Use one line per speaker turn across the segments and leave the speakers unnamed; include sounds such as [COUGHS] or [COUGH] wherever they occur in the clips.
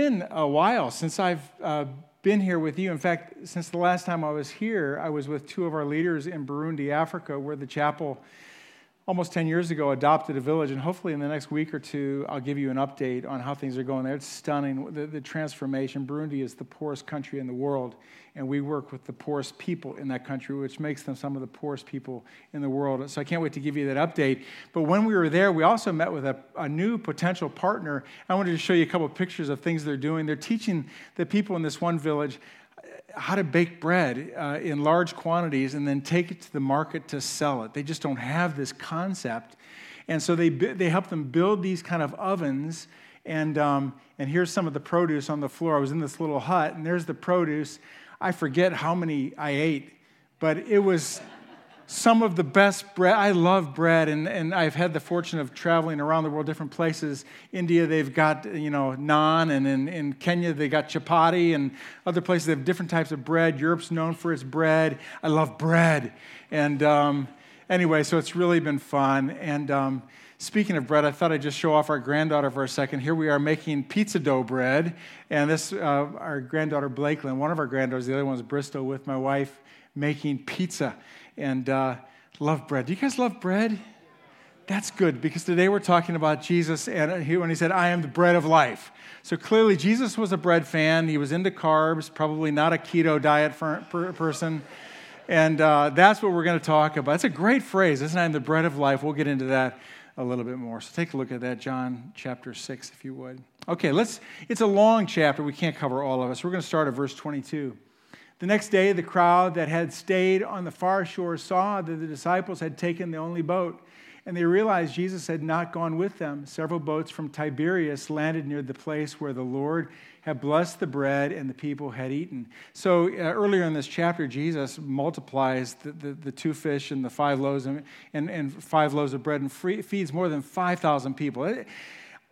been a while since I've uh, been here with you. In fact, since the last time I was here, I was with two of our leaders in Burundi, Africa, where the chapel almost 10 years ago adopted a village and hopefully in the next week or two i'll give you an update on how things are going there. It's stunning. The, the, transformation. Burundi is the poorest country in the world and we work with the poorest people in that country which makes them some of the poorest people in the world. So i can't wait to give you that update. But when we were there we also met with a, a new potential partner. I wanted to show you a couple of pictures of things they're doing. They're teaching the people in this one village how to bake bread uh, in large quantities and then take it to the market to sell it. They just don't have this concept. And so they, they help them build these kind of ovens. And, um, and here's some of the produce on the floor. I was in this little hut, and there's the produce. I forget how many I ate, but it was some of the best bread. I love bread, and, and I've had the fortune of traveling around the world, different places. India, they've got, you know, naan, and in, in Kenya, they got chapati, and other places, they have different types of bread. Europe's known for its bread. I love bread. And um, anyway, so it's really been fun. And um, speaking of bread, I thought I'd just show off our granddaughter for a second. Here we are making pizza dough bread, and this, uh, our granddaughter Blakelyn, one of our granddaughters, the other one's Bristol, with my wife making pizza and uh, love bread. Do you guys love bread? That's good because today we're talking about Jesus and he, when he said, I am the bread of life. So clearly, Jesus was a bread fan. He was into carbs, probably not a keto diet for, per, person. And uh, that's what we're going to talk about. It's a great phrase, isn't it? I'm the bread of life. We'll get into that a little bit more. So take a look at that, John chapter 6, if you would. Okay, let's, it's a long chapter. We can't cover all of us. We're going to start at verse 22. The next day, the crowd that had stayed on the far shore saw that the disciples had taken the only boat, and they realized Jesus had not gone with them. Several boats from Tiberias landed near the place where the Lord had blessed the bread and the people had eaten. So, uh, earlier in this chapter, Jesus multiplies the, the, the, two fish and the five loaves and, and, and five loaves of bread and free, feeds more than 5,000 people. It,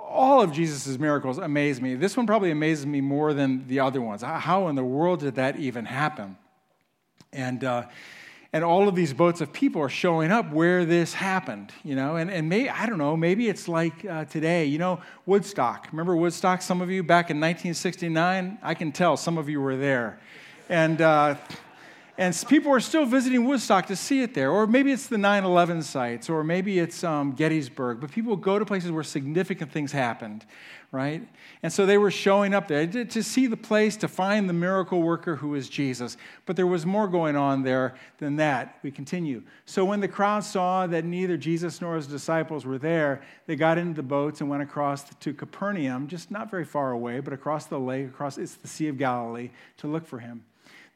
all of Jesus' miracles amaze me. This one probably amazes me more than the other ones. How in the world did that even happen? And, uh, and all of these boats of people are showing up where this happened, you know, and, and maybe, I don't know, maybe it's like uh, today, you know, Woodstock. Remember Woodstock? Some of you back in 1969? I can tell some of you were there. And, uh, and people are still visiting Woodstock to see it there. Or maybe it's the 9 11 sites, or maybe it's um, Gettysburg. But people go to places where significant things happened, right? And so they were showing up there to, see the place, to find the miracle worker who is Jesus. But there was more going on there than that. We continue. So when the crowd saw that neither Jesus nor his disciples were there, they got into the boats and went across to Capernaum, just not very far away, but across the lake, across it's the Sea of Galilee, to look for him.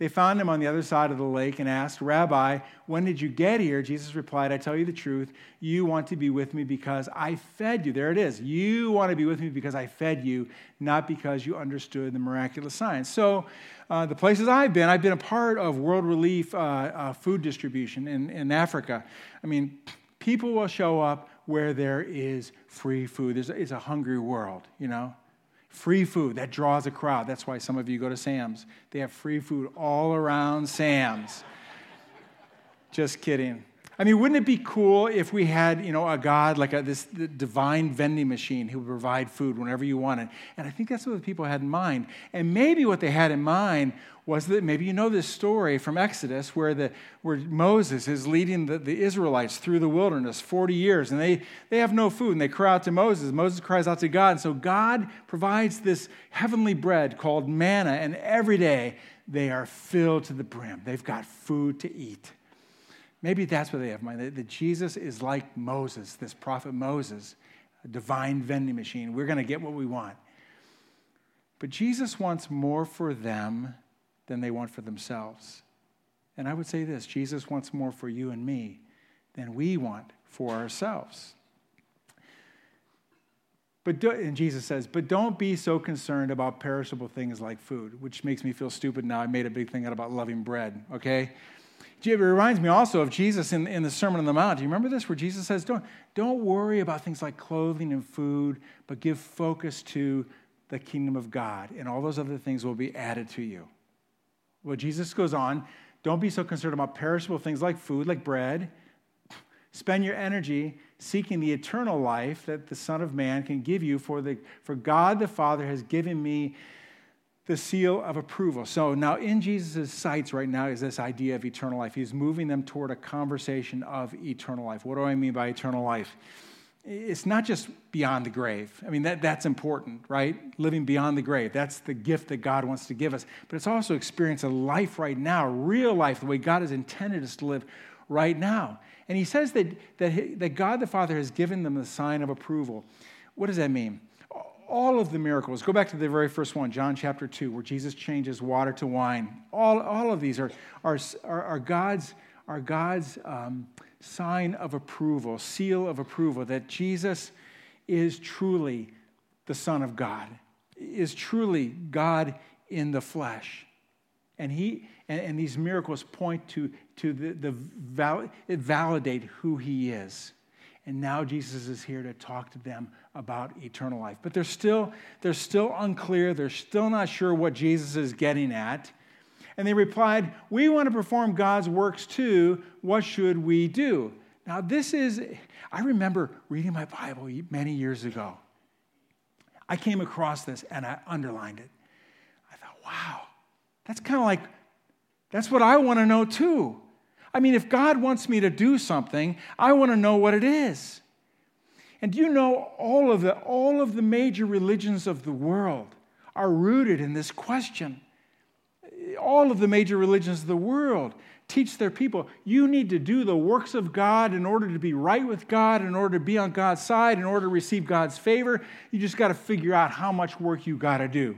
They found him on the other side of the lake and asked, Rabbi, when did you get here? Jesus replied, I tell you the truth. You want to be with me because I fed you. There it is. You want to be with me because I fed you, not because you understood the miraculous signs. So, uh, the places I've been, I've been a part of World Relief uh, uh, food distribution in, in Africa. I mean, people will show up where there is free food. There's, it's a hungry world, you know? Free food, that draws a crowd. That's why some of you go to Sam's. They have free food all around Sam's. Just kidding. I mean, wouldn't it be cool if we had, you know, a God like a, this divine vending machine who would provide food whenever you wanted? And I think that's what the people had in mind. And maybe what they had in mind was that maybe you know this story from Exodus where, the, where Moses is leading the, the Israelites through the wilderness 40 years and they, they have no food and they cry out to Moses. Moses cries out to God. And so God provides this heavenly bread called manna, and every day they are filled to the brim. They've got food to eat. Maybe that's what they have in mind that, Jesus is like Moses, this prophet Moses, a divine vending machine. We're going to get what we want. But Jesus wants more for them than they want for themselves. And I would say this Jesus wants more for you and me than we want for ourselves. But do, and Jesus says, but don't be so concerned about perishable things like food, which makes me feel stupid now. I made a big thing out about loving bread, okay? It reminds me also of Jesus in, in the Sermon on the Mount. Do you remember this? Where Jesus says, don't, don't worry about things like clothing and food, but give focus to the kingdom of God, and all those other things will be added to you. Well, Jesus goes on, don't be so concerned about perishable things like food, like bread. Spend your energy seeking the eternal life that the Son of Man can give you, for, the, for God the Father has given me the seal of approval. So now in Jesus' sights right now is this idea of eternal life. He's moving them toward a conversation of eternal life. What do I mean by eternal life? It's not just beyond the grave. I mean, that, that's important, right? Living beyond the grave. That's the gift that God wants to give us. But it's also experience life right now, real life, the way God has intended us to live right now. And he says that, that, that God the Father has given them the sign of approval. What does that mean? All of the miracles, go back to the very first one, John chapter 2, where Jesus changes water to wine. All, all of these are, are, are, God's, are God's um, sign of approval, seal of approval, that Jesus is truly the Son of God, is truly God in the flesh. And, he, and, and these miracles point to, to the, the val, validate who he is. And now Jesus is here to talk to them about eternal life. But they're still, they're still unclear. They're still not sure what Jesus is getting at. And they replied, We want to perform God's works too. What should we do? Now, this is, I remember reading my Bible many years ago. I came across this and I underlined it. I thought, wow, that's kind of like, that's what I want to know too. I mean, if God wants me to do something, I want to know what it is. And you know all of the, all of the major religions of the world are rooted in this question? All of the major religions of the world teach their people you need to do the works of God in order to be right with God, in order to be on God's side, in order to receive God's favor. You just got to figure out how much work you got to do.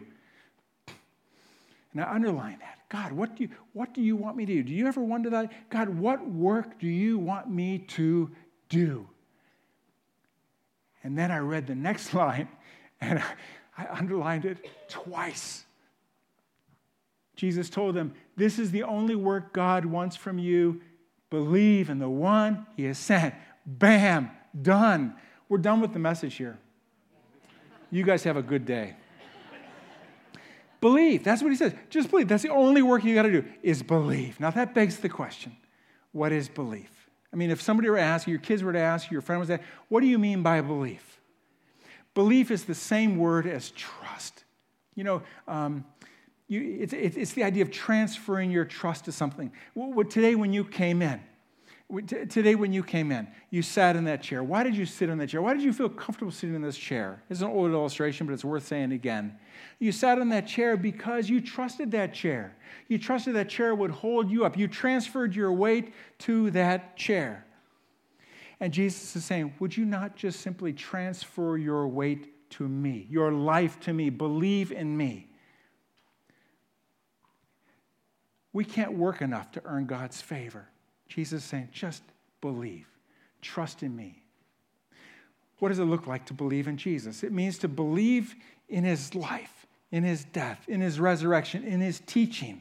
Now, underline that. God, what do, you, what do you want me to do? Do you ever wonder that? God, what work do you want me to do? And then I read the next [LAUGHS] line and I underlined it twice. Jesus told them, This is the only work God wants from you. Believe in the one he has sent. Bam, done. We're done with the message here. You guys have a good day. Believe. That's what he says. Just believe. That's the only work you got to do is believe. Now that begs the question what is belief? I mean, if somebody were to ask you, your kids were to ask you, your friend was to ask, what do you mean by belief? Belief is the same word as trust. You know, um, you, it's, it's, the idea of transferring your trust to something. Today, when you came in, Today, when you came in, you sat in that chair. Why did you sit in that chair? Why did you feel comfortable sitting in this chair? It's an old illustration, but it's worth saying again. You sat in that chair because you trusted that chair. You trusted that chair would hold you up. You transferred your weight to that chair. And Jesus is saying, Would you not just simply transfer your weight to me, your life to me? Believe in me. We can't work enough to earn God's favor. Jesus is saying, just believe, trust in me. What does it look like to believe in Jesus? It means to believe in his life, in his death, in his resurrection, in his teaching,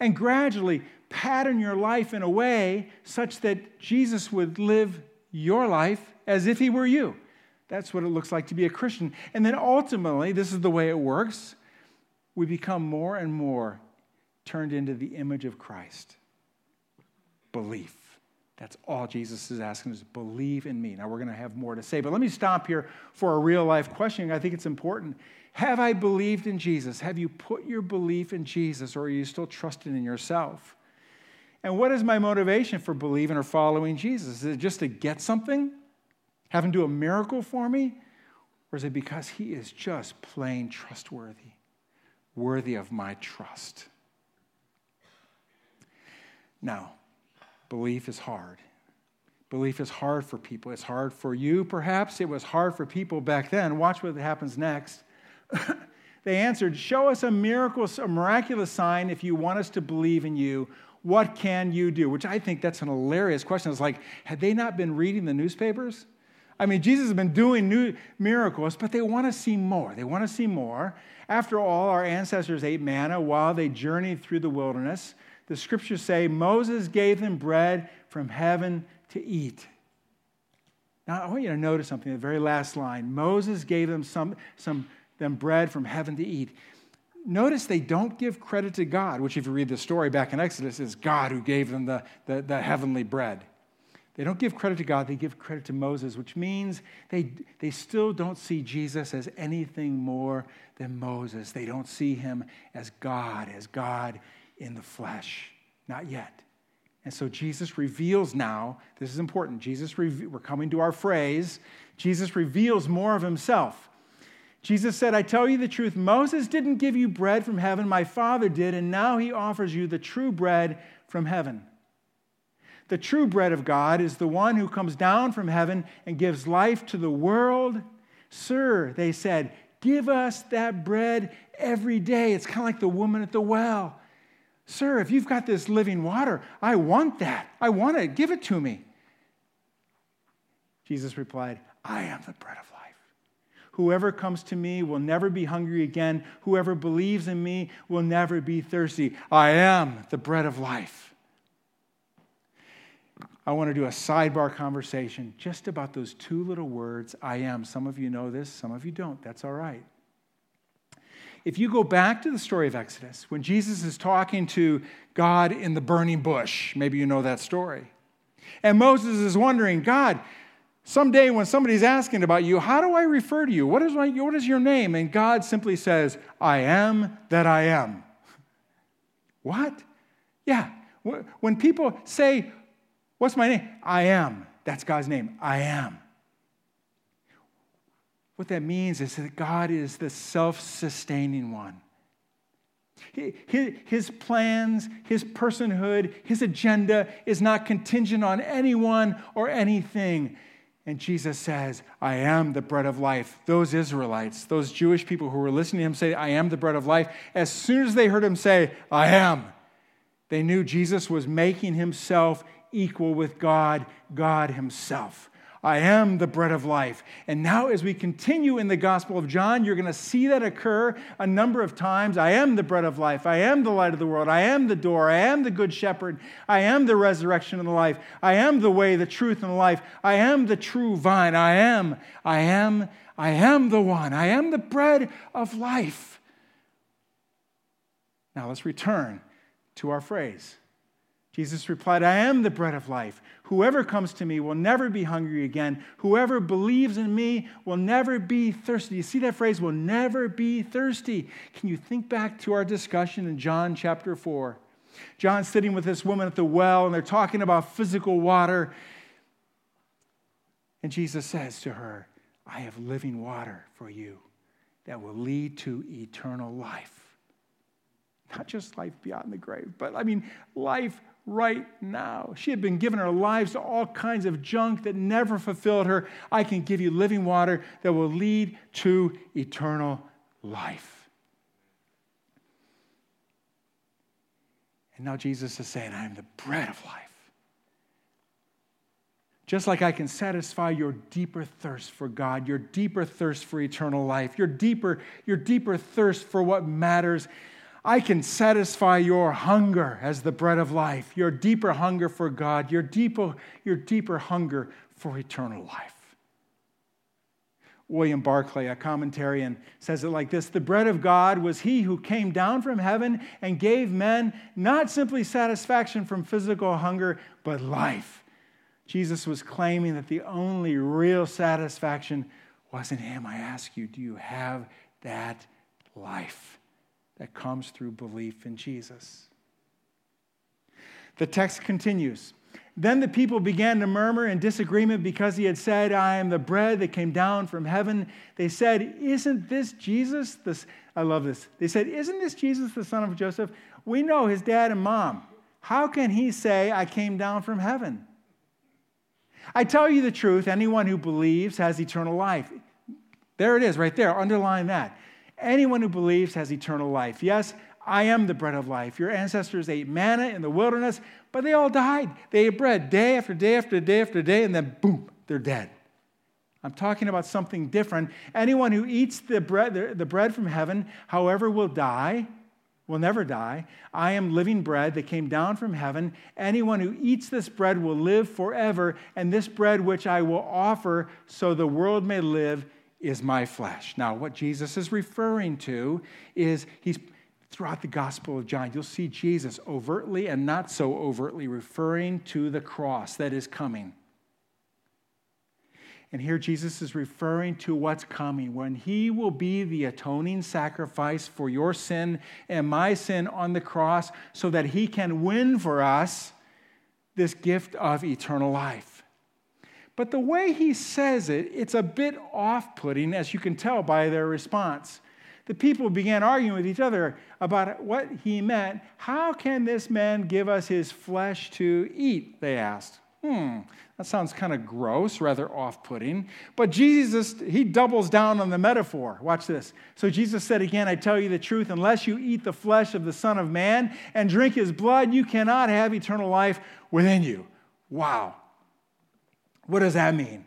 and gradually pattern your life in a way such that Jesus would live your life as if he were you. That's what it looks like to be a Christian. And then ultimately, this is the way it works we become more and more turned into the image of Christ belief. That's all Jesus is asking is believe in me. Now, we're going to have more to say, but let me stop here for a real life question. I think it's important. Have I believed in Jesus? Have you put your belief in Jesus, or are you still trusting in yourself? And what is my motivation for believing or following Jesus? Is it just to get something? Have him do a miracle for me? Or is it because he is just plain trustworthy, worthy of my trust? Now, Belief is hard. Belief is hard for people. It's hard for you, perhaps. It was hard for people back then. Watch what happens next. [LAUGHS] they answered, Show us a miracle, a miraculous sign if you want us to believe in you. What can you do? Which I think that's an hilarious question. It's like, had they not been reading the newspapers? I mean, Jesus has been doing new miracles, but they want to see more. They want to see more. After all, our ancestors ate manna while they journeyed through the wilderness the scriptures say Moses gave them bread from heaven to eat. Now, I want you to notice something, the very last line. Moses gave them some, some them bread from heaven to eat. Notice they don't give credit to God, which, if you read the story back in Exodus, is God who gave them the, the, the heavenly bread. They don't give credit to God, they give credit to Moses, which means they, they still don't see Jesus as anything more than Moses. They don't see him as God, as God in the flesh. Not yet. And so Jesus reveals now, this is important. Jesus, we're coming to our phrase, Jesus reveals more of himself. Jesus said, I tell you the truth, Moses didn't give you bread from heaven, my Father did, and now he offers you the true bread from heaven. The true bread of God is the one who comes down from heaven and gives life to the world. Sir, they said, give us that bread every day. It's kind of like the woman at the well. Sir, if you've got this living water, I want that. I want it. Give it to me. Jesus replied, I am the bread of life. Whoever comes to me will never be hungry again. Whoever believes in me will never be thirsty. I am the bread of life. I want to do a sidebar conversation just about those two little words, I am. Some of you know this, some of you don't. That's all right. If you go back to the story of Exodus, when Jesus is talking to God in the burning bush, maybe you know that story. And Moses is wondering, God, someday when somebody's asking about you, how do I refer to you? What is, my, what is your name? And God simply says, I am that I am. What? Yeah. When people say, What's my name? I am. That's God's name. I am. What that means is that God is the self sustaining one. His plans, his personhood, his agenda is not contingent on anyone or anything. And Jesus says, I am the bread of life. Those Israelites, those Jewish people who were listening to him say, I am the bread of life, as soon as they heard him say, I am, they knew Jesus was making himself equal with God, God Himself. I am the bread of life. And now, as we continue in the Gospel of John, you're going to see that occur a number of times. I am the bread of life. I am the light of the world. I am the door. I am the good shepherd. I am the resurrection and the life. I am the way, the truth, and the life. I am the true vine. I am, I am, I am the one. I am the bread of life. Now, let's return to our phrase Jesus replied, I am the bread of life. Whoever comes to me will never be hungry again. Whoever believes in me will never be thirsty. You see that phrase, will never be thirsty. Can you think back to our discussion in John chapter 4? John's sitting with this woman at the well, and they're talking about physical water. And Jesus says to her, I have living water for you that will lead to eternal life. Not just life beyond the grave, but I mean, life right now. She had been giving her lives to all kinds of junk that never fulfilled her. I can give you living water that will lead to eternal life. And now Jesus is saying, I am the bread of life. Just like I can satisfy your deeper thirst for God, your deeper thirst for eternal life, your deeper, your deeper thirst for what matters I can satisfy your hunger as the bread of life, your deeper hunger for God, your deeper, your deeper hunger for eternal life. William Barclay, a commentarian, says it like this The bread of God was he who came down from heaven and gave men not simply satisfaction from physical hunger, but life. Jesus was claiming that the only real satisfaction was in him. I ask you, do you have that life? That comes through belief in Jesus. The text continues. Then the people began to murmur in disagreement because he had said, I am the bread that came down from heaven. They said, Isn't this Jesus? This, I love this. They said, Isn't this Jesus, the son of Joseph? We know his dad and mom. How can he say, I came down from heaven? I tell you the truth, anyone who believes has eternal life. There it is, right there. Underline that. Anyone who believes has eternal life. Yes, I am the bread of life. Your ancestors ate manna in the wilderness, but they all died. They ate bread day after day after day after day, and then boom, they're dead. I'm talking about something different. Anyone who eats the bread, the bread from heaven, however, will die, will never die. I am living bread that came down from heaven. Anyone who eats this bread will live forever, and this bread which I will offer so the world may live is my flesh. Now, what Jesus is referring to is he's throughout the Gospel of John, you'll see Jesus overtly and not so overtly referring to the cross that is coming. And here Jesus is referring to what's coming when he will be the atoning sacrifice for your sin and my sin on the cross so that he can win for us this gift of eternal life. But the way he says it, it's a bit off putting, as you can tell by their response. The people began arguing with each other about what he meant. How can this man give us his flesh to eat? They asked. Hmm, that sounds kind of gross, rather off putting. But Jesus, he doubles down on the metaphor. Watch this. So Jesus said again, I tell you the truth, unless you eat the flesh of the Son of Man and drink his blood, you cannot have eternal life within you. Wow. What does that mean?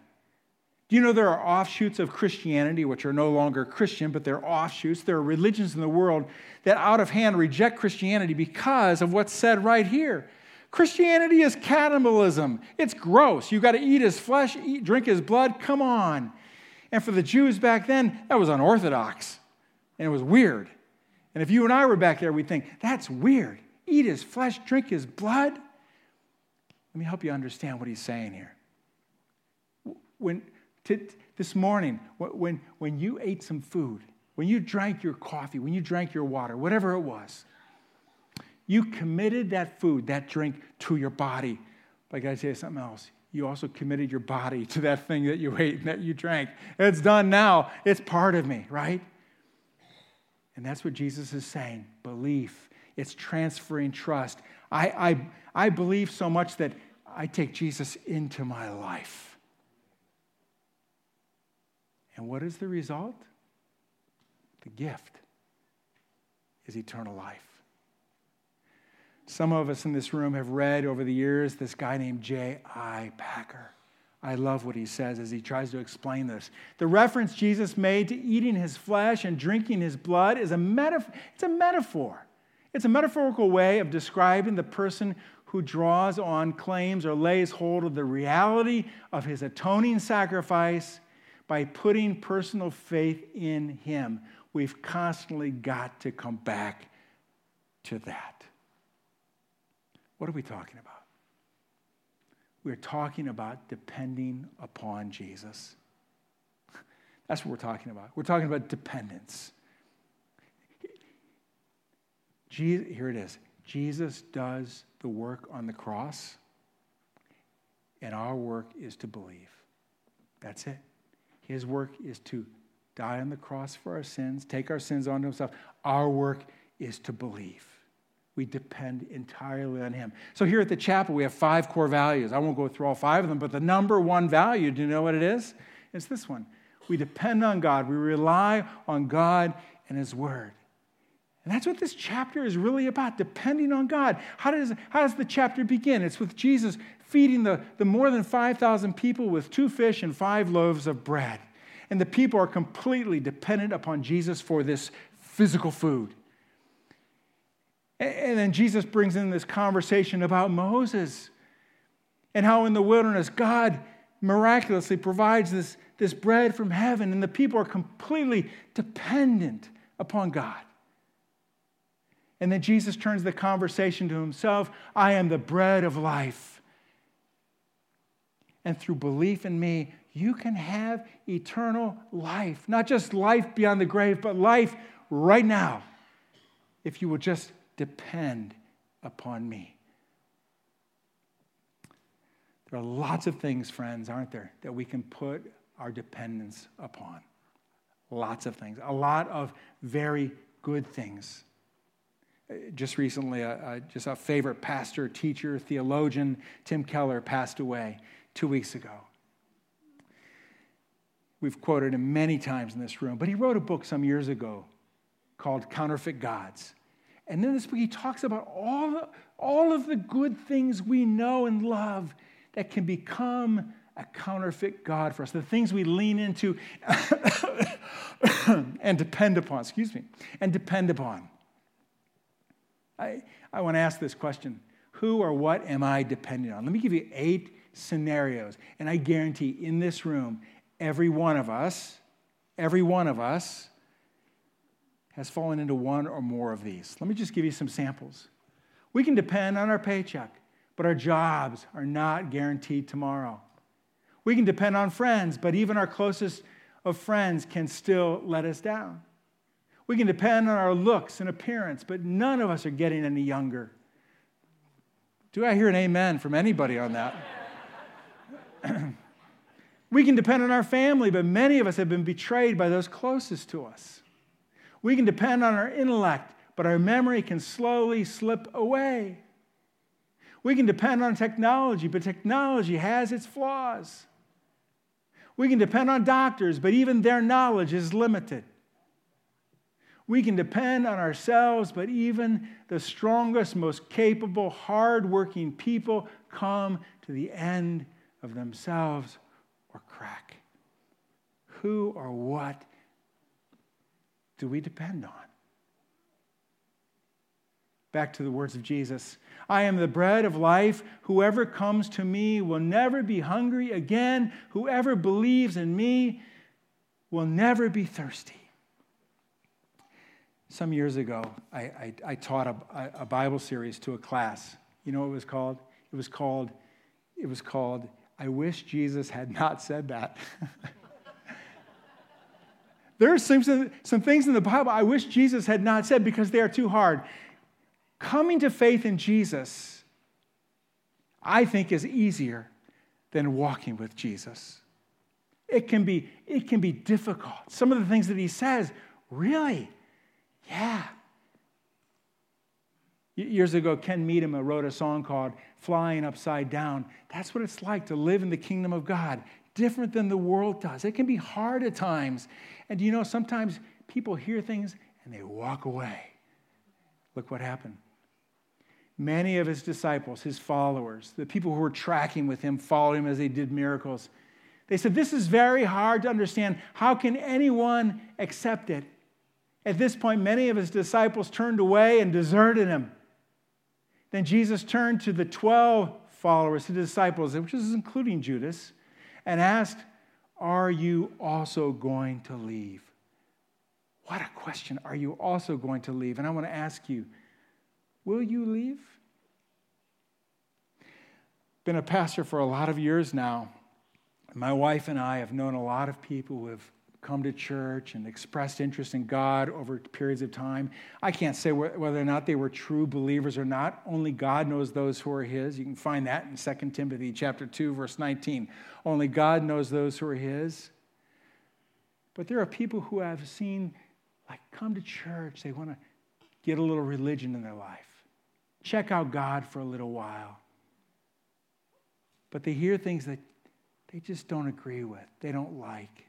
Do you know there are offshoots of Christianity which are no longer Christian, but they're offshoots? There are religions in the world that out of hand reject Christianity because of what's said right here. Christianity is cannibalism. It's gross. You got to eat his flesh, eat, drink his blood. Come on. And for the Jews back then, that was unorthodox and it was weird. And if you and I were back there, we'd think, that's weird. Eat his flesh, drink his blood. Let me help you understand what he's saying here. When, to, this morning, when, when you ate some food, when you drank your coffee, when you drank your water, whatever it was, you committed that food, that drink to your body. But I gotta tell you something else. You also committed your body to that thing that you ate and that you drank. It's done now. It's part of me, right? And that's what Jesus is saying belief. It's transferring trust. I, I, I believe so much that I take Jesus into my life. And what is the result? The gift is eternal life. Some of us in this room have read over the years this guy named J.I. Packer. I love what he says as he tries to explain this. The reference Jesus made to eating his flesh and drinking his blood is a metaphor. It's a metaphor. It's a metaphorical way of describing the person who draws on, claims, or lays hold of the reality of his atoning sacrifice by putting personal faith in him. We've constantly got to come back to that. What are we talking about? We're talking about depending upon Jesus. [LAUGHS] That's what we're talking about. We're talking about dependence. Jesus, here it is. Jesus does the work on the cross, and our work is to believe. That's it. His work is to die on the cross for our sins, take our sins onto himself. Our work is to believe. We depend entirely on Him. So here at the chapel, we have five core values. I won't go through all five of them, but the number one value, do you know what it is? It's this one. We depend on God, we rely on God and His Word. And that's what this chapter is really about depending on God. How does, how does the chapter begin? It's with Jesus feeding the, the more than 5,000 people with two fish and five loaves of bread. And the people are completely dependent upon Jesus for this physical food. And then Jesus brings in this conversation about Moses and how in the wilderness God miraculously provides this, this bread from heaven, and the people are completely dependent upon God. And then Jesus turns the conversation to himself I am the bread of life. And through belief in me, you can have eternal life. Not just life beyond the grave, but life right now, if you will just depend upon me. There are lots of things, friends, aren't there, that we can put our dependence upon. Lots of things. A lot of very good things. Just recently, a, a, just a favorite pastor, teacher, theologian, Tim Keller, passed away two weeks ago. We've quoted him many times in this room, but he wrote a book some years ago called Counterfeit Gods. And then this book, he talks about all, all of the good things we know and love that can become a counterfeit God for us, the things we lean into [COUGHS] and depend upon, excuse me, and depend upon. I, I want to ask this question Who or what am I depending on? Let me give you eight scenarios, and I guarantee in this room, every one of us, every one of us has fallen into one or more of these. Let me just give you some samples. We can depend on our paycheck, but our jobs are not guaranteed tomorrow. We can depend on friends, but even our closest of friends can still let us down. We can depend on our looks and appearance, but none of us are getting any younger. Do I hear an amen from anybody on that? [CLEARS THROAT] we can depend on our family, but many of us have been betrayed by those closest to us. We can depend on our intellect, but our memory can slowly slip away. We can depend on technology, but technology has its flaws. We can depend on doctors, but even their knowledge is limited. We can depend on ourselves, but even the strongest, most capable, hardworking people come to the end of themselves or crack. Who or what do we depend on? Back to the words of Jesus I am the bread of life. Whoever comes to me will never be hungry again. Whoever believes in me will never be thirsty. Some years ago, I, I, I taught a, a, Bible series to a class. You know what it was called? It was called, it was called I Wish Jesus Had Not Said That. [LAUGHS] there are some, some things in the Bible I wish Jesus had not said because they are too hard. Coming to faith in Jesus, I think, is easier than walking with Jesus. It can be, it can be difficult. Some of the things that he says, really? Yeah. Years ago, Ken Medema uh, wrote a song called Flying Upside Down. That's what it's like to live in the kingdom of God, different than the world does. It can be hard at times. And you know, sometimes people hear things and they walk away. Look what happened many of his disciples, his followers, the people who were tracking with him, followed him as they did miracles. They said, This is very hard to understand. How can anyone accept it? At this point, many of his disciples turned away and deserted him. Then Jesus turned to the 12 followers, the disciples, which is including Judas, and asked, Are you also going to leave? What a question. Are you also going to leave? And I want to ask you, will you leave? been a pastor for a lot of years now. My wife and I have known a lot of people who have come to church and expressed interest in God over periods of time. I can't say whether or not they were true believers or not. Only God knows those who are his. You can find that in 2 Timothy chapter 2 verse 19. Only God knows those who are his. But there are people who I've seen like come to church, they want to get a little religion in their life. Check out God for a little while but they hear things that they just don't agree with, they don't like.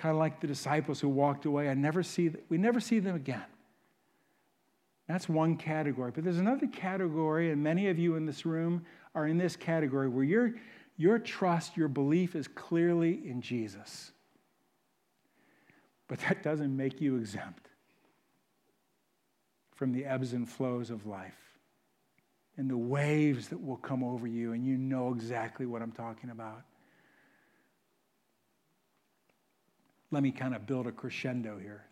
Kind of like the disciples who walked away. I never see, we never see them again. That's one category. But there's another category, and many of you in this room are in this category where your, your trust, your belief is clearly in Jesus. But that doesn't make you exempt from the ebbs and flows of life and the waves that will come over you, and you know exactly what I'm talking about. Let me kind of build a crescendo here.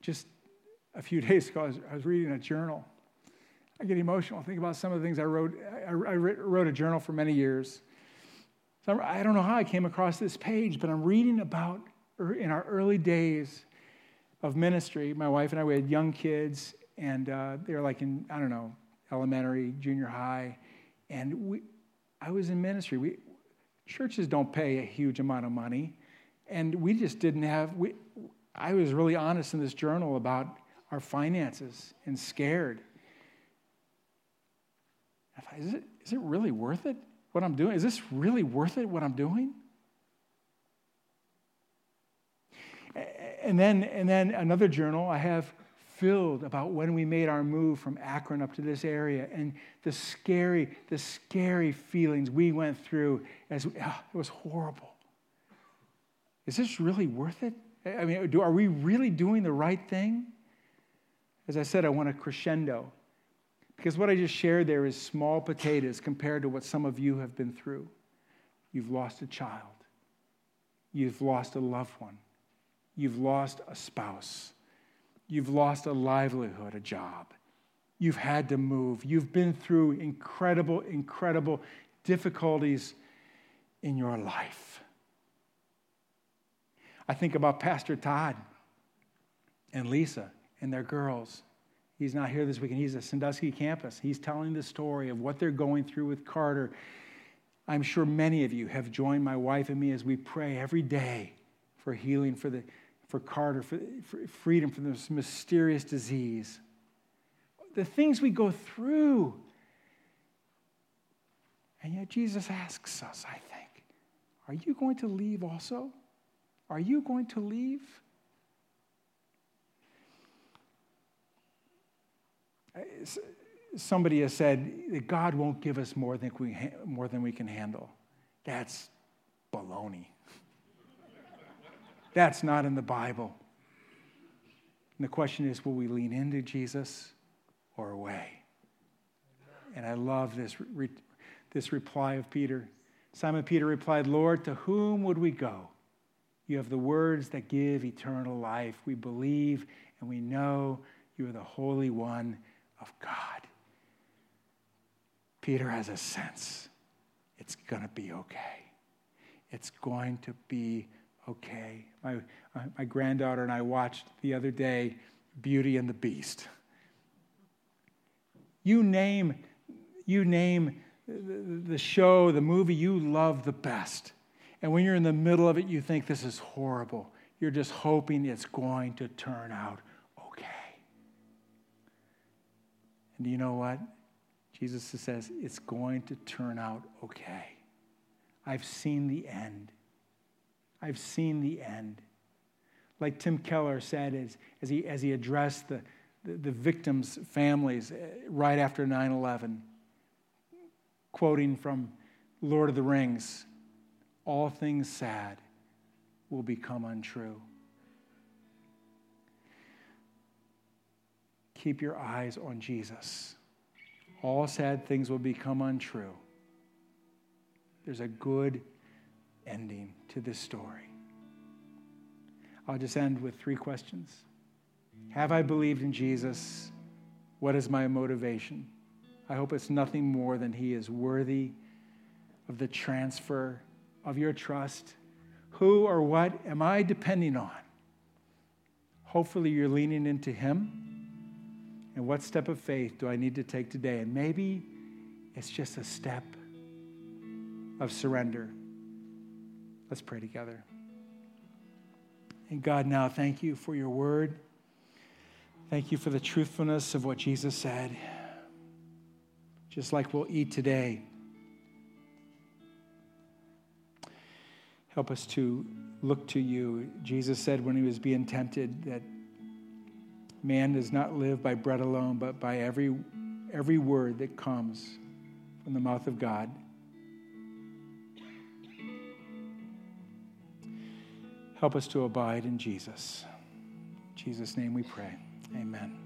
Just a few [LAUGHS] days ago, I was, I was reading a journal. I get emotional. Think about some of the things I wrote. I, I wrote a journal for many years. So I don't know how I came across this page, but I'm reading about er, in our early days of ministry. My wife and I, we had young kids, and uh, they were like in I don't know elementary, junior high, and we, I was in ministry. We churches don't pay a huge amount of money, and we just didn't have. We, I was really honest in this journal about our finances and scared. Thought, is it, is it really worth it? What I'm doing? Is this really worth it? What I'm doing? And then, and then another journal I have filled about when we made our move from Akron up to this area and the scary, the scary feelings we went through as oh, it was horrible. Is this really worth it? I mean, do, are we really doing the right thing? As I said, I want a crescendo. Because what I just shared there is small potatoes compared to what some of you have been through. You've lost a child. You've lost a loved one. You've lost a spouse. You've lost a livelihood, a job. You've had to move. You've been through incredible, incredible, difficulties in your life. I think about Pastor Todd and Lisa and their girls. He's not here this weekend. He's at Sandusky campus. He's telling the story of what they're going through with Carter. I'm sure many of you have joined my wife and me as we pray every day for healing for, the, for Carter, for, for freedom from this mysterious disease. The things we go through. And yet Jesus asks us, I think, are you going to leave also? Are you going to leave? Uh, somebody has said that God won't give us more than we, more than we can handle. That's baloney. [LAUGHS] That's not in the Bible. And the question is will we lean into Jesus or away? And I love this, re- this reply of Peter. Simon Peter replied, Lord, to whom would we go? You have the words that give eternal life. We believe and we know you are the Holy One of God. Peter has a sense it's going to be okay. It's going to be okay. My, uh, my granddaughter and I watched the other day Beauty and the Beast. You name, you name the show, the movie you love the best. And when you're in the middle of it, you think this is horrible. You're just hoping it's going to turn out okay. And do you know what? Jesus says it's going to turn out okay. I've seen the end. I've seen the end. Like Tim Keller said as, as, he, as he addressed the, the, the victims' families uh, right after 9 11, quoting from Lord of the Rings all things sad will become untrue. Keep your eyes on Jesus. All sad things will become untrue. There's a good ending to this story. I'll just end with three questions Have I believed in Jesus? What is my motivation? I hope it's nothing more than He is worthy of the transfer of your trust. Who or what am I depending on? Hopefully, you're leaning into Him. And what step of faith do I need to take today? And maybe it's just a step of surrender. Let's pray together. And God, now thank you for your word. Thank you for the truthfulness of what Jesus said. Just like we'll eat today. Help us to look to you. Jesus said when he was being tempted that man does not live by bread alone, but by every, every word that comes from the mouth of God. Help us to abide in Jesus. In Jesus' name we pray. Amen.